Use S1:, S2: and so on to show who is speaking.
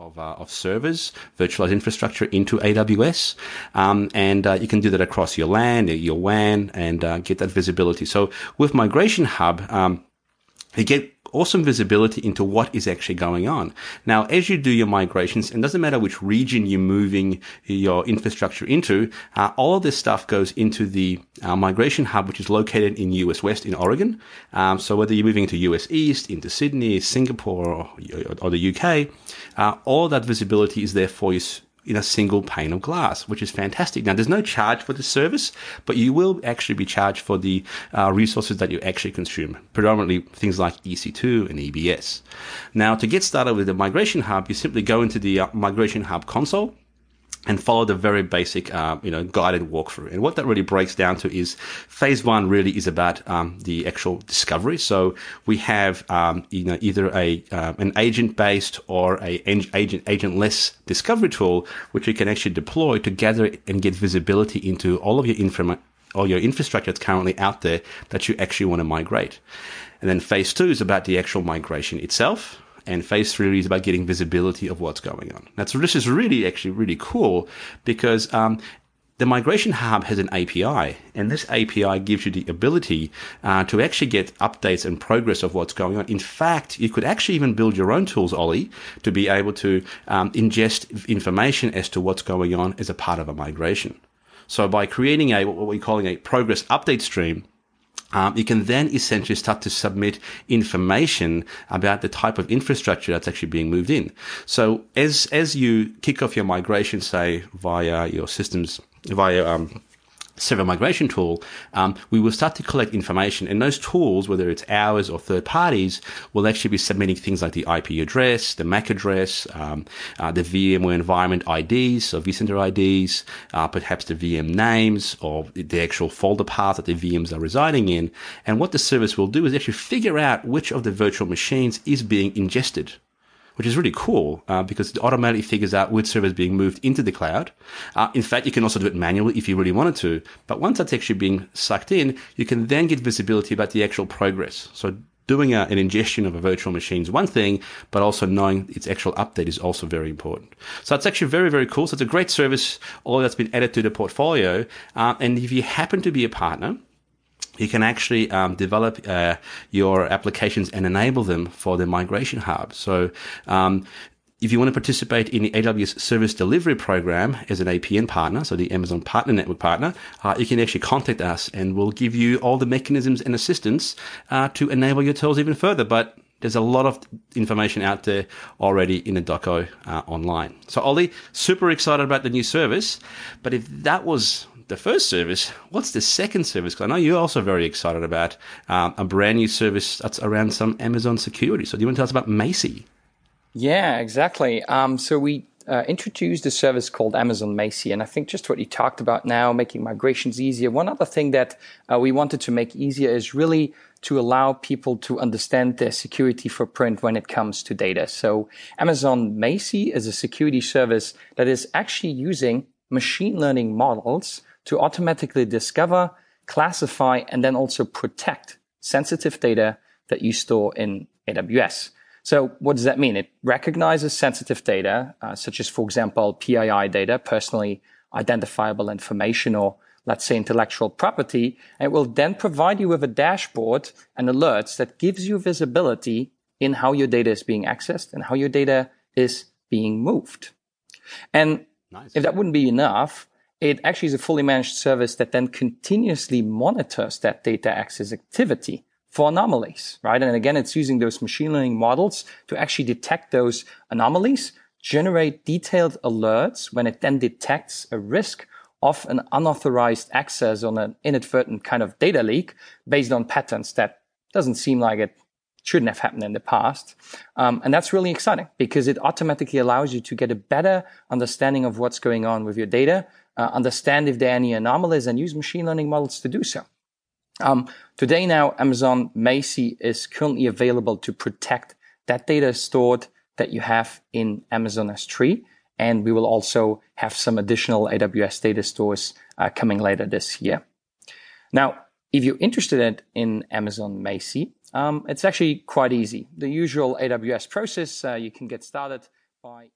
S1: of, uh, of servers, virtualized infrastructure into AWS. Um, and uh, you can do that across your LAN, your WAN, and uh, get that visibility. So with Migration Hub, um, you get awesome visibility into what is actually going on. Now, as you do your migrations, and doesn't matter which region you're moving your infrastructure into, uh, all of this stuff goes into the uh, migration hub, which is located in US West in Oregon. Um, so whether you're moving to US East, into Sydney, Singapore, or, or the UK, uh, all that visibility is there for you in a single pane of glass, which is fantastic. Now, there's no charge for the service, but you will actually be charged for the uh, resources that you actually consume, predominantly things like EC2 and EBS. Now, to get started with the Migration Hub, you simply go into the uh, Migration Hub console and follow the very basic, uh, you know, guided walkthrough. And what that really breaks down to is phase one really is about um, the actual discovery. So we have, um, you know, either a uh, an agent based or a agent agentless discovery tool, which you can actually deploy to gather and get visibility into all of your information or your infrastructure that's currently out there that you actually want to migrate. And then phase two is about the actual migration itself and phase three is about getting visibility of what's going on. Now, so this is really actually really cool because um, the Migration Hub has an API, and this API gives you the ability uh, to actually get updates and progress of what's going on. In fact, you could actually even build your own tools, Ollie, to be able to um, ingest information as to what's going on as a part of a migration. So by creating a what we're calling a progress update stream, um, you can then essentially start to submit information about the type of infrastructure that's actually being moved in. So as as you kick off your migration, say via your systems via um, server migration tool, um, we will start to collect information. And those tools, whether it's ours or third parties, will actually be submitting things like the IP address, the MAC address, um, uh, the VMware environment IDs, so vCenter IDs, uh, perhaps the VM names or the actual folder path that the VMs are residing in. And what the service will do is actually figure out which of the virtual machines is being ingested which is really cool uh, because it automatically figures out which server is being moved into the cloud. Uh, in fact, you can also do it manually if you really wanted to. But once that's actually being sucked in, you can then get visibility about the actual progress. So doing a, an ingestion of a virtual machine is one thing, but also knowing its actual update is also very important. So it's actually very, very cool. So it's a great service, all that's been added to the portfolio. Uh, and if you happen to be a partner, you can actually um, develop uh, your applications and enable them for the migration hub. So um, if you want to participate in the AWS Service Delivery Program as an APN partner, so the Amazon Partner Network partner, uh, you can actually contact us and we'll give you all the mechanisms and assistance uh, to enable your tools even further. But there's a lot of information out there already in the doco uh, online. So Ollie, super excited about the new service. But if that was the first service, what's the second service? Because I know you're also very excited about um, a brand new service that's around some Amazon security. So do you want to tell us about Macie?
S2: Yeah, exactly. Um, so we uh, introduced a service called Amazon Macie, and I think just what you talked about now, making migrations easier. One other thing that uh, we wanted to make easier is really to allow people to understand their security footprint when it comes to data. So Amazon Macie is a security service that is actually using machine learning models to automatically discover, classify, and then also protect sensitive data that you store in AWS. So what does that mean? It recognizes sensitive data, uh, such as, for example, PII data, personally identifiable information, or let's say intellectual property. And it will then provide you with a dashboard and alerts that gives you visibility in how your data is being accessed and how your data is being moved. And nice. if that wouldn't be enough, it actually is a fully managed service that then continuously monitors that data access activity for anomalies, right? And again, it's using those machine learning models to actually detect those anomalies, generate detailed alerts when it then detects a risk of an unauthorized access on an inadvertent kind of data leak based on patterns that doesn't seem like it shouldn't have happened in the past. Um, and that's really exciting because it automatically allows you to get a better understanding of what's going on with your data, uh, understand if there are any anomalies and use machine learning models to do so. Um, today now, Amazon Macie is currently available to protect that data stored that you have in Amazon S3. And we will also have some additional AWS data stores uh, coming later this year. Now, if you're interested in Amazon Macie, um, it's actually quite easy. The usual AWS process, uh, you can get started by